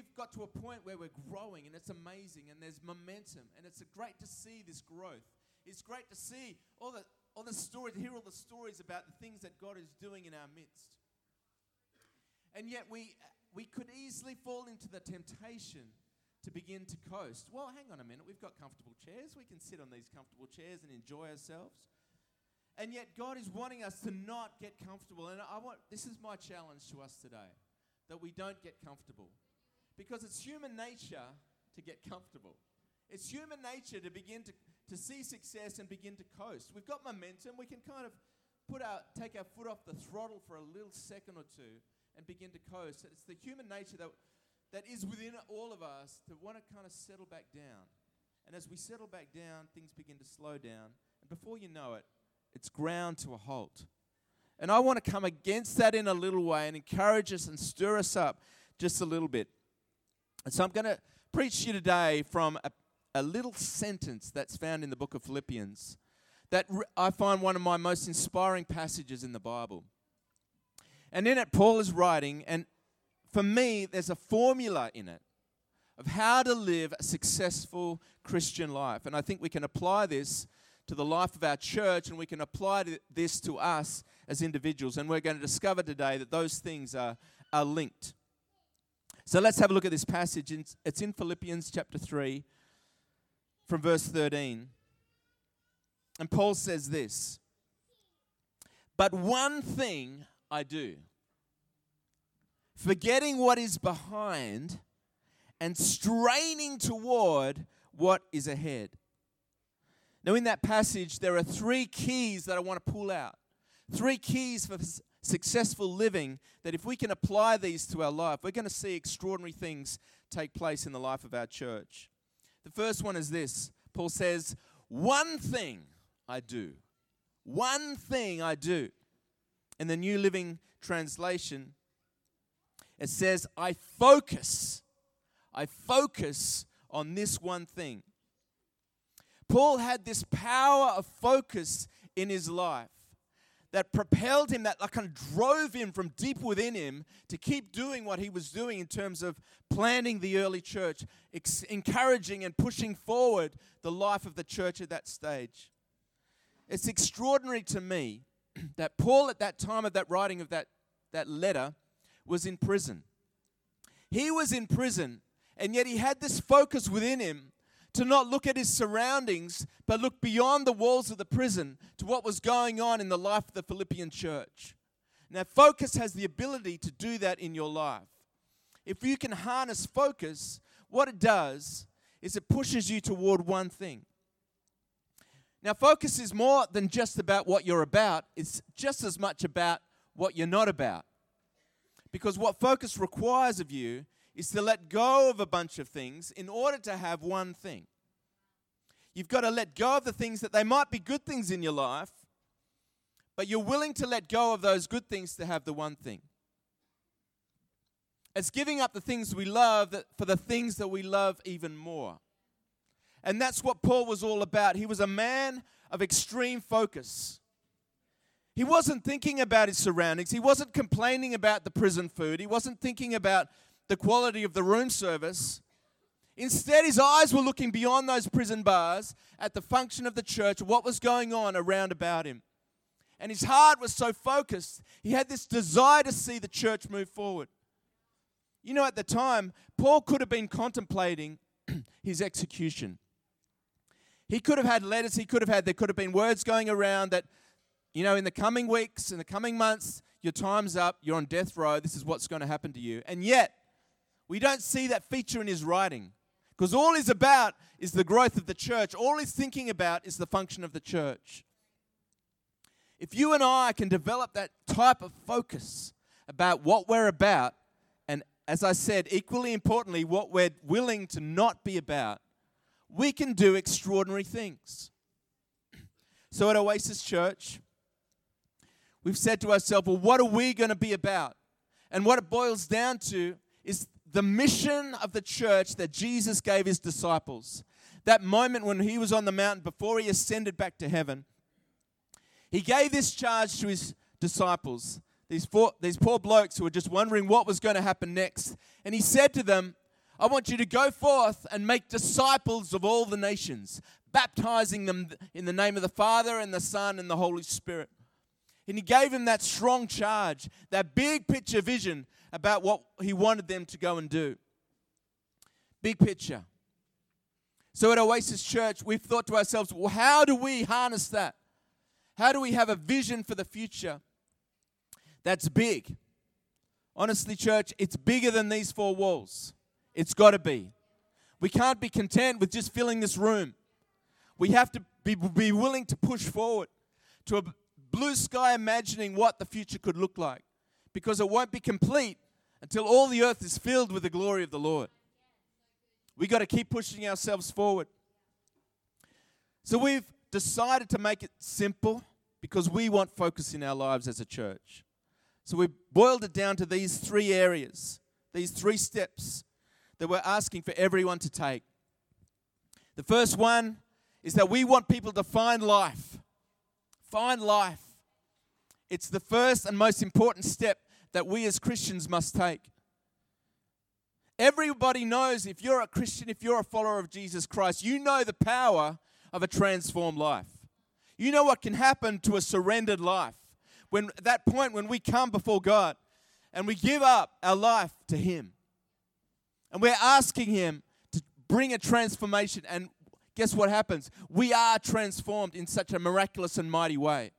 we've got to a point where we're growing and it's amazing and there's momentum and it's great to see this growth. It's great to see all the all the stories, to hear all the stories about the things that God is doing in our midst. And yet we we could easily fall into the temptation to begin to coast. Well, hang on a minute. We've got comfortable chairs. We can sit on these comfortable chairs and enjoy ourselves. And yet God is wanting us to not get comfortable. And I want this is my challenge to us today that we don't get comfortable. Because it's human nature to get comfortable. It's human nature to begin to, to see success and begin to coast. We've got momentum. We can kind of put our take our foot off the throttle for a little second or two and begin to coast. It's the human nature that that is within all of us to want to kind of settle back down. And as we settle back down, things begin to slow down. And before you know it, it's ground to a halt. And I want to come against that in a little way and encourage us and stir us up just a little bit. And so I'm going to preach to you today from a, a little sentence that's found in the book of Philippians that I find one of my most inspiring passages in the Bible. And in it, Paul is writing, and for me, there's a formula in it of how to live a successful Christian life. And I think we can apply this to the life of our church and we can apply this to us as individuals. And we're going to discover today that those things are, are linked. So let's have a look at this passage. It's in Philippians chapter 3 from verse 13. And Paul says this But one thing I do forgetting what is behind and straining toward what is ahead. Now, in that passage, there are three keys that I want to pull out. Three keys for successful living that if we can apply these to our life, we're going to see extraordinary things take place in the life of our church. The first one is this Paul says, One thing I do. One thing I do. In the New Living Translation, it says, I focus. I focus on this one thing. Paul had this power of focus in his life that propelled him, that kind of drove him from deep within him to keep doing what he was doing in terms of planning the early church, ex- encouraging and pushing forward the life of the church at that stage. It's extraordinary to me that Paul, at that time of that writing of that, that letter, was in prison. He was in prison, and yet he had this focus within him to not look at his surroundings, but look beyond the walls of the prison to what was going on in the life of the Philippian church. Now, focus has the ability to do that in your life. If you can harness focus, what it does is it pushes you toward one thing. Now, focus is more than just about what you're about, it's just as much about what you're not about. Because what focus requires of you is to let go of a bunch of things in order to have one thing. You've got to let go of the things that they might be good things in your life, but you're willing to let go of those good things to have the one thing. It's giving up the things we love for the things that we love even more. And that's what Paul was all about. He was a man of extreme focus. He wasn't thinking about his surroundings. He wasn't complaining about the prison food. He wasn't thinking about the quality of the room service. Instead, his eyes were looking beyond those prison bars at the function of the church, what was going on around about him. And his heart was so focused, he had this desire to see the church move forward. You know, at the time, Paul could have been contemplating his execution. He could have had letters, he could have had, there could have been words going around that you know, in the coming weeks, in the coming months, your time's up, you're on death row, this is what's going to happen to you. And yet, we don't see that feature in his writing. Because all he's about is the growth of the church. All he's thinking about is the function of the church. If you and I can develop that type of focus about what we're about, and as I said, equally importantly, what we're willing to not be about, we can do extraordinary things. So at Oasis Church, we've said to ourselves, well, what are we going to be about? And what it boils down to is the mission of the church that Jesus gave his disciples. That moment when he was on the mountain before he ascended back to heaven, he gave this charge to his disciples, these, four, these poor blokes who were just wondering what was going to happen next. And he said to them, I want you to go forth and make disciples of all the nations, baptizing them in the name of the Father and the Son and the Holy Spirit. And he gave him that strong charge, that big picture vision about what he wanted them to go and do. Big picture. So at Oasis Church, we've thought to ourselves, well, how do we harness that? How do we have a vision for the future that's big? Honestly, church, it's bigger than these four walls. It's got to be. We can't be content with just filling this room. We have to be, be willing to push forward to blue sky imagining what the future could look like because it won't be complete until all the earth is filled with the glory of the Lord. We got to keep pushing ourselves forward. So we've decided to make it simple because we want focus in our lives as a church. So we've boiled it down to these three areas, these three steps that we're asking for everyone to take. The first one is that we want people to find life. Find life. It's the first and most important step that we as Christians must take. Everybody knows if you're a Christian, if you're a follower of Jesus Christ, you know the power of a transformed life. You know what can happen to a surrendered life. When that point when we come before God and we give up our life to Him. And we're asking Him to bring a transformation. And guess what happens? We are transformed in such a miraculous and mighty way.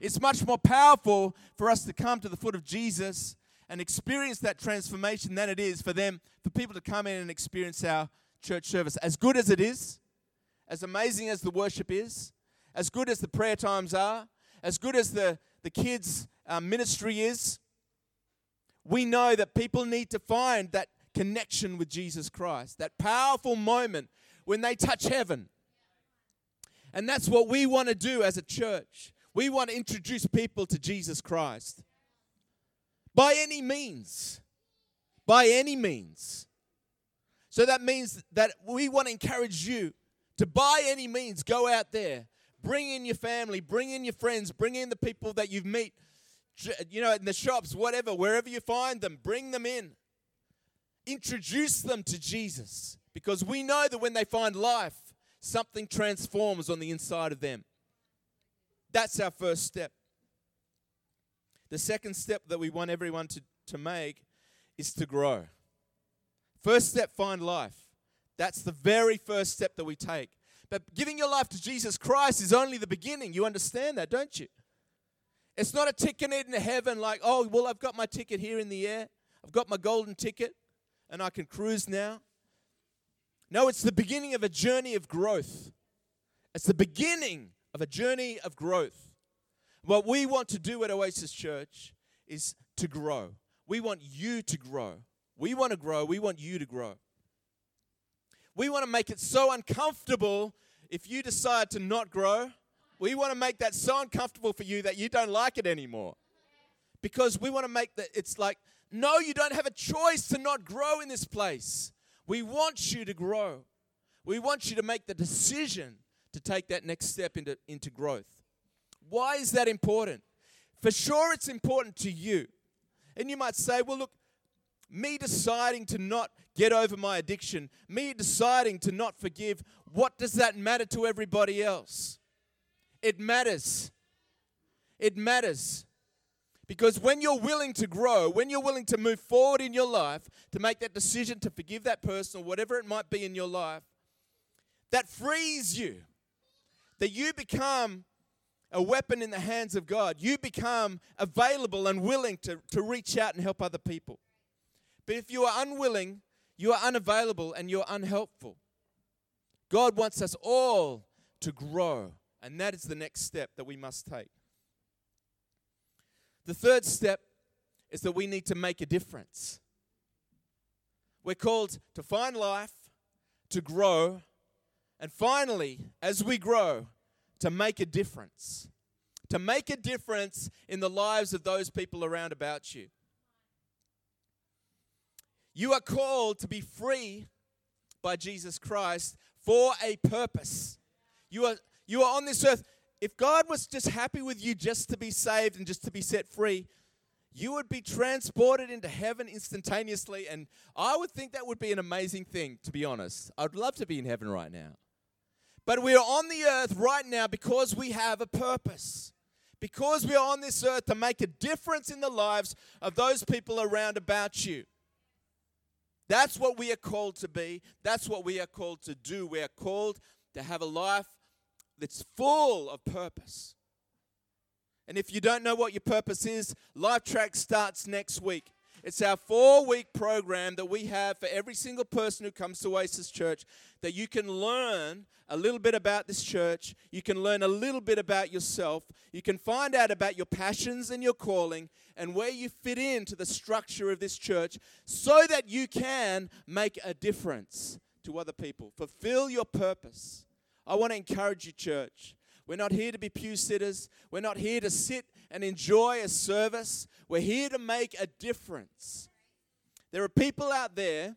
It's much more powerful for us to come to the foot of Jesus and experience that transformation than it is for them, for people to come in and experience our church service. As good as it is, as amazing as the worship is, as good as the prayer times are, as good as the, the kids' uh, ministry is, we know that people need to find that connection with Jesus Christ, that powerful moment when they touch heaven. And that's what we want to do as a church. We want to introduce people to Jesus Christ by any means. By any means. So that means that we want to encourage you to, by any means, go out there, bring in your family, bring in your friends, bring in the people that you've met, you know, in the shops, whatever, wherever you find them, bring them in. Introduce them to Jesus because we know that when they find life, something transforms on the inside of them. That's our first step. The second step that we want everyone to, to make is to grow. First step, find life. That's the very first step that we take. But giving your life to Jesus Christ is only the beginning. You understand that, don't you? It's not a ticket into heaven like, oh, well, I've got my ticket here in the air. I've got my golden ticket and I can cruise now. No, it's the beginning of a journey of growth. It's the beginning of a journey of growth. What we want to do at Oasis Church is to grow. We want you to grow. We want to grow. We want you to grow. We want to make it so uncomfortable if you decide to not grow. We want to make that so uncomfortable for you that you don't like it anymore. Because we want to make that it's like, no, you don't have a choice to not grow in this place. We want you to grow. We want you to make the decision to take that next step into, into growth. Why is that important? For sure, it's important to you. And you might say, well, look, me deciding to not get over my addiction, me deciding to not forgive, what does that matter to everybody else? It matters. It matters. Because when you're willing to grow, when you're willing to move forward in your life, to make that decision to forgive that person or whatever it might be in your life, that frees you. That you become a weapon in the hands of God. You become available and willing to, to reach out and help other people. But if you are unwilling, you are unavailable and you're unhelpful. God wants us all to grow, and that is the next step that we must take. The third step is that we need to make a difference. We're called to find life, to grow, and finally, as we grow, to make a difference. To make a difference in the lives of those people around about you. You are called to be free by Jesus Christ for a purpose. You are, you are on this earth. If God was just happy with you just to be saved and just to be set free, you would be transported into heaven instantaneously. And I would think that would be an amazing thing, to be honest. I'd love to be in heaven right now. But we are on the earth right now because we have a purpose. Because we are on this earth to make a difference in the lives of those people around about you. That's what we are called to be. That's what we are called to do. We are called to have a life that's full of purpose. And if you don't know what your purpose is, Life Track starts next week. It's our four week program that we have for every single person who comes to Oasis Church that you can learn a little bit about this church. You can learn a little bit about yourself. You can find out about your passions and your calling and where you fit into the structure of this church so that you can make a difference to other people. Fulfill your purpose. I want to encourage you, church. We're not here to be pew sitters. We're not here to sit and enjoy a service. We're here to make a difference. There are people out there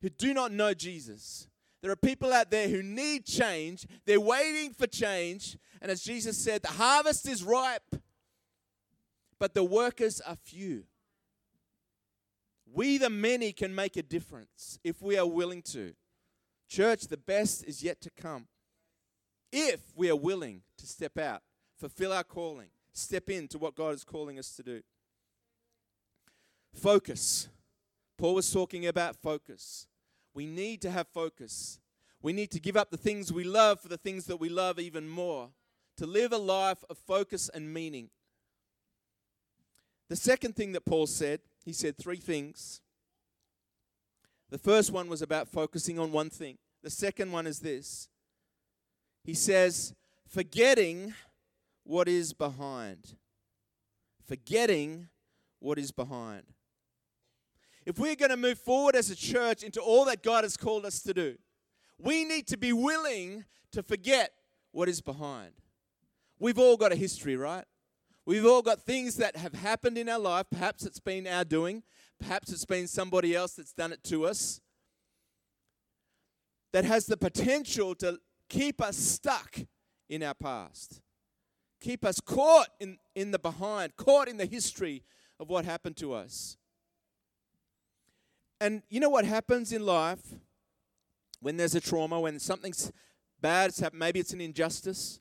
who do not know Jesus. There are people out there who need change. They're waiting for change. And as Jesus said, the harvest is ripe, but the workers are few. We, the many, can make a difference if we are willing to. Church, the best is yet to come if we are willing to step out, fulfill our calling, step into what God is calling us to do. Focus. Paul was talking about focus. We need to have focus. We need to give up the things we love for the things that we love even more, to live a life of focus and meaning. The second thing that Paul said, he said three things. The first one was about focusing on one thing. The second one is this he says, forgetting what is behind. Forgetting what is behind. If we're going to move forward as a church into all that God has called us to do, we need to be willing to forget what is behind. We've all got a history, right? We've all got things that have happened in our life. Perhaps it's been our doing, perhaps it's been somebody else that's done it to us. That has the potential to keep us stuck in our past, keep us caught in, in the behind, caught in the history of what happened to us. And you know what happens in life when there's a trauma, when something's bad, it's happened, maybe it's an injustice,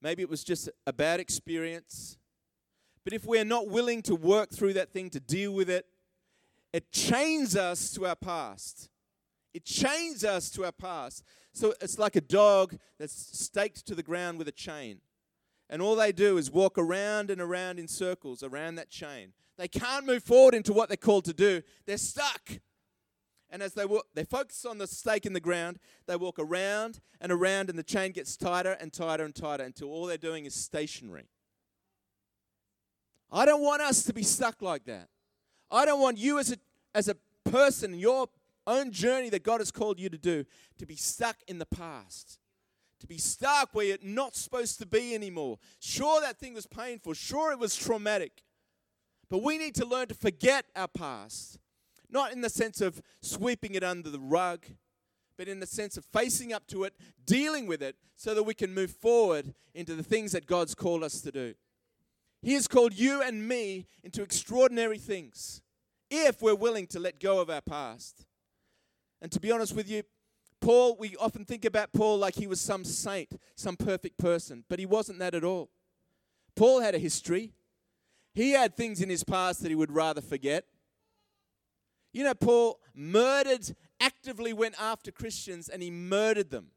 maybe it was just a bad experience. But if we're not willing to work through that thing, to deal with it, it chains us to our past. It chains us to our past. So it's like a dog that's staked to the ground with a chain. And all they do is walk around and around in circles around that chain. They can't move forward into what they're called to do. They're stuck. And as they walk, they focus on the stake in the ground, they walk around and around, and the chain gets tighter and tighter and tighter until all they're doing is stationary. I don't want us to be stuck like that. I don't want you as a, as a person, your own journey that God has called you to do, to be stuck in the past, to be stuck where you're not supposed to be anymore. Sure, that thing was painful, sure, it was traumatic, but we need to learn to forget our past, not in the sense of sweeping it under the rug. But in the sense of facing up to it, dealing with it, so that we can move forward into the things that God's called us to do. He has called you and me into extraordinary things if we're willing to let go of our past. And to be honest with you, Paul, we often think about Paul like he was some saint, some perfect person, but he wasn't that at all. Paul had a history. He had things in his past that he would rather forget. You know, Paul murdered, actively went after Christians and he murdered them,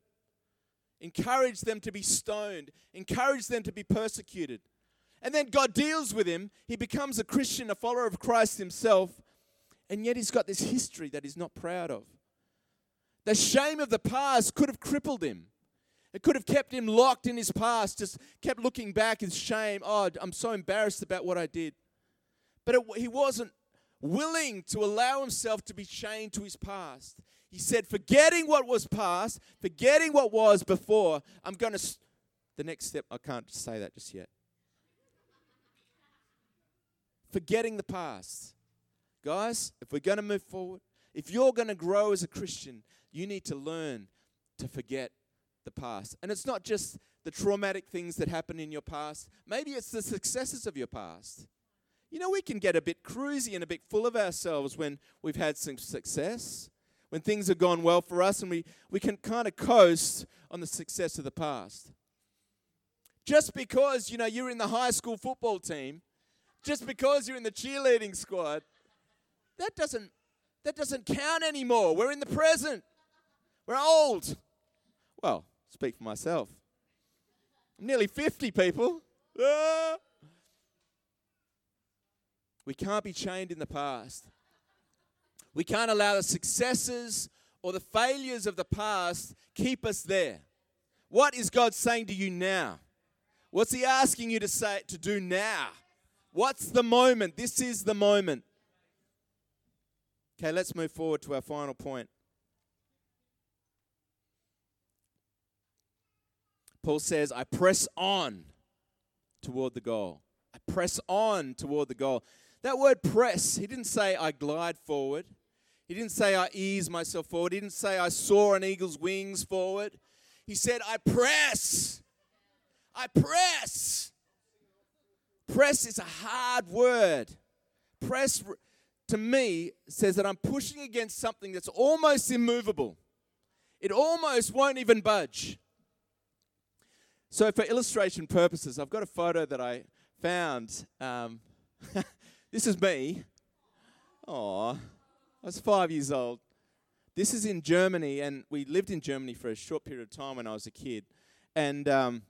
encouraged them to be stoned, encouraged them to be persecuted. And then God deals with him. He becomes a Christian, a follower of Christ himself, and yet he's got this history that he's not proud of. The shame of the past could have crippled him. It could have kept him locked in his past, just kept looking back in shame. Oh, I'm so embarrassed about what I did. But it, he wasn't willing to allow himself to be chained to his past. He said, forgetting what was past, forgetting what was before, I'm going to. The next step, I can't say that just yet. Forgetting the past. Guys, if we're going to move forward, if you're going to grow as a Christian, you need to learn to forget the past. And it's not just the traumatic things that happened in your past, maybe it's the successes of your past. You know, we can get a bit cruisy and a bit full of ourselves when we've had some success, when things have gone well for us, and we, we can kind of coast on the success of the past. Just because, you know, you're in the high school football team, just because you're in the cheerleading squad, that doesn't that doesn't count anymore. We're in the present. We're old. Well, speak for myself. I'm nearly 50 people. Ah. We can't be chained in the past. We can't allow the successes or the failures of the past keep us there. What is God saying to you now? What's he asking you to say to do now? What's the moment? This is the moment. Okay, let's move forward to our final point. Paul says, I press on toward the goal. I press on toward the goal. That word press, he didn't say I glide forward. He didn't say I ease myself forward. He didn't say I soar on eagle's wings forward. He said, I press. I press. Press is a hard word. Press to me says that I'm pushing against something that's almost immovable. It almost won't even budge. So, for illustration purposes, I've got a photo that I found. Um, this is me. Oh, I was five years old. This is in Germany, and we lived in Germany for a short period of time when I was a kid. And um,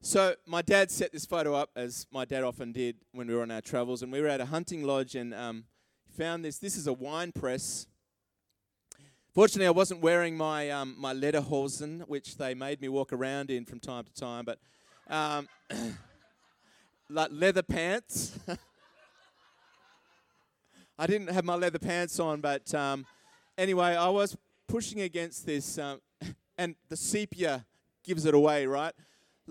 so my dad set this photo up, as my dad often did when we were on our travels, and we were at a hunting lodge and um, found this. This is a wine press. Fortunately, I wasn't wearing my um, my lederhosen, which they made me walk around in from time to time, but um, like leather pants. I didn't have my leather pants on, but um, anyway, I was pushing against this, um, and the sepia gives it away, right?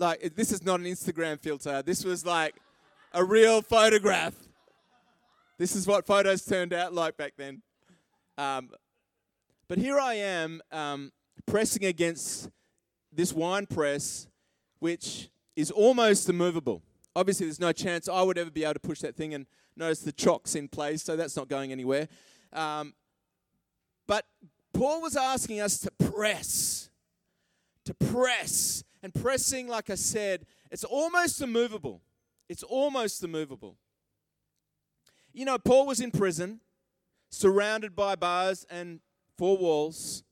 like this is not an Instagram filter. This was like a real photograph. This is what photos turned out like back then. Um, but here I am um, pressing against this wine press, which is almost immovable. Obviously, there's no chance I would ever be able to push that thing, and notice the chock's in place, so that's not going anywhere. Um, but Paul was asking us to press, to press and pressing, like I said, it's almost immovable. It's almost immovable. You know, Paul was in prison, surrounded by bars and four walls.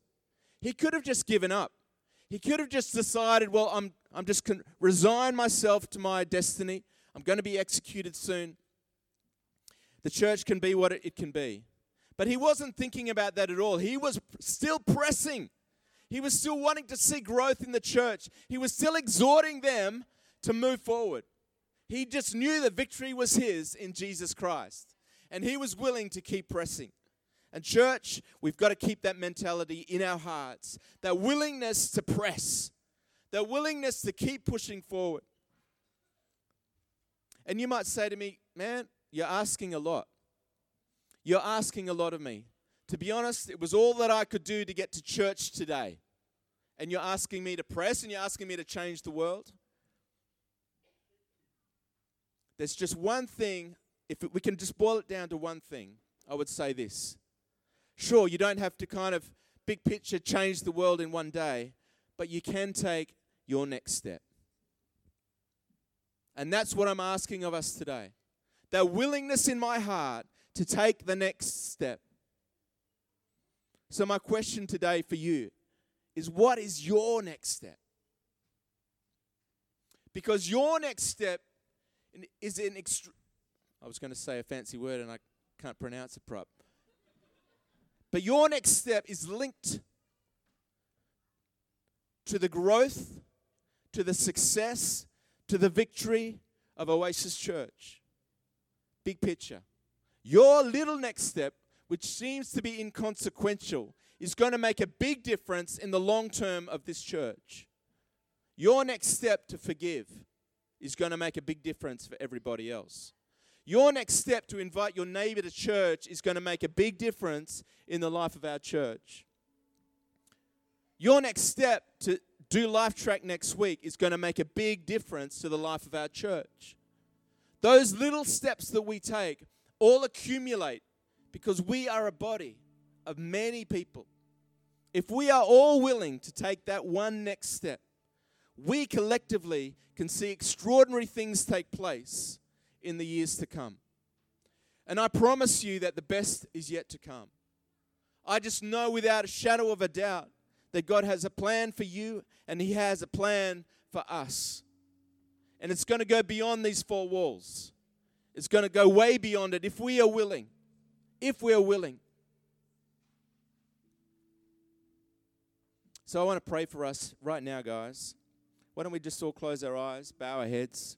He could have just given up. He could have just decided, well, I'm, I'm just resign myself to my destiny. I'm going to be executed soon. The church can be what it can be. But he wasn't thinking about that at all. He was still pressing. He was still wanting to see growth in the church. He was still exhorting them to move forward. He just knew the victory was his in Jesus Christ. And he was willing to keep pressing. And, church, we've got to keep that mentality in our hearts that willingness to press, that willingness to keep pushing forward. And you might say to me, man, you're asking a lot. You're asking a lot of me. To be honest, it was all that I could do to get to church today. And you're asking me to press and you're asking me to change the world? There's just one thing, if we can just boil it down to one thing, I would say this. Sure, you don't have to kind of big picture change the world in one day, but you can take your next step. And that's what I'm asking of us today. That willingness in my heart to take the next step. So, my question today for you is what is your next step? Because your next step is an extra. I was going to say a fancy word and I can't pronounce it prop. But your next step is linked to the growth, to the success, to the victory of Oasis Church. Big picture. Your little next step which seems to be inconsequential, is going to make a big difference in the long term of this church. Your next step to forgive is going to make a big difference for everybody else. Your next step to invite your neighbor to church is going to make a big difference in the life of our church. Your next step to do Life Track next week is going to make a big difference to the life of our church. Those little steps that we take all accumulate because we are a body of many people. If we are all willing to take that one next step, we collectively can see extraordinary things take place in the years to come. And I promise you that the best is yet to come. I just know without a shadow of a doubt that God has a plan for you and He has a plan for us. And it's going to go beyond these four walls, it's going to go way beyond it if we are willing. If we are willing. So I want to pray for us right now, guys. Why don't we just all close our eyes, bow our heads?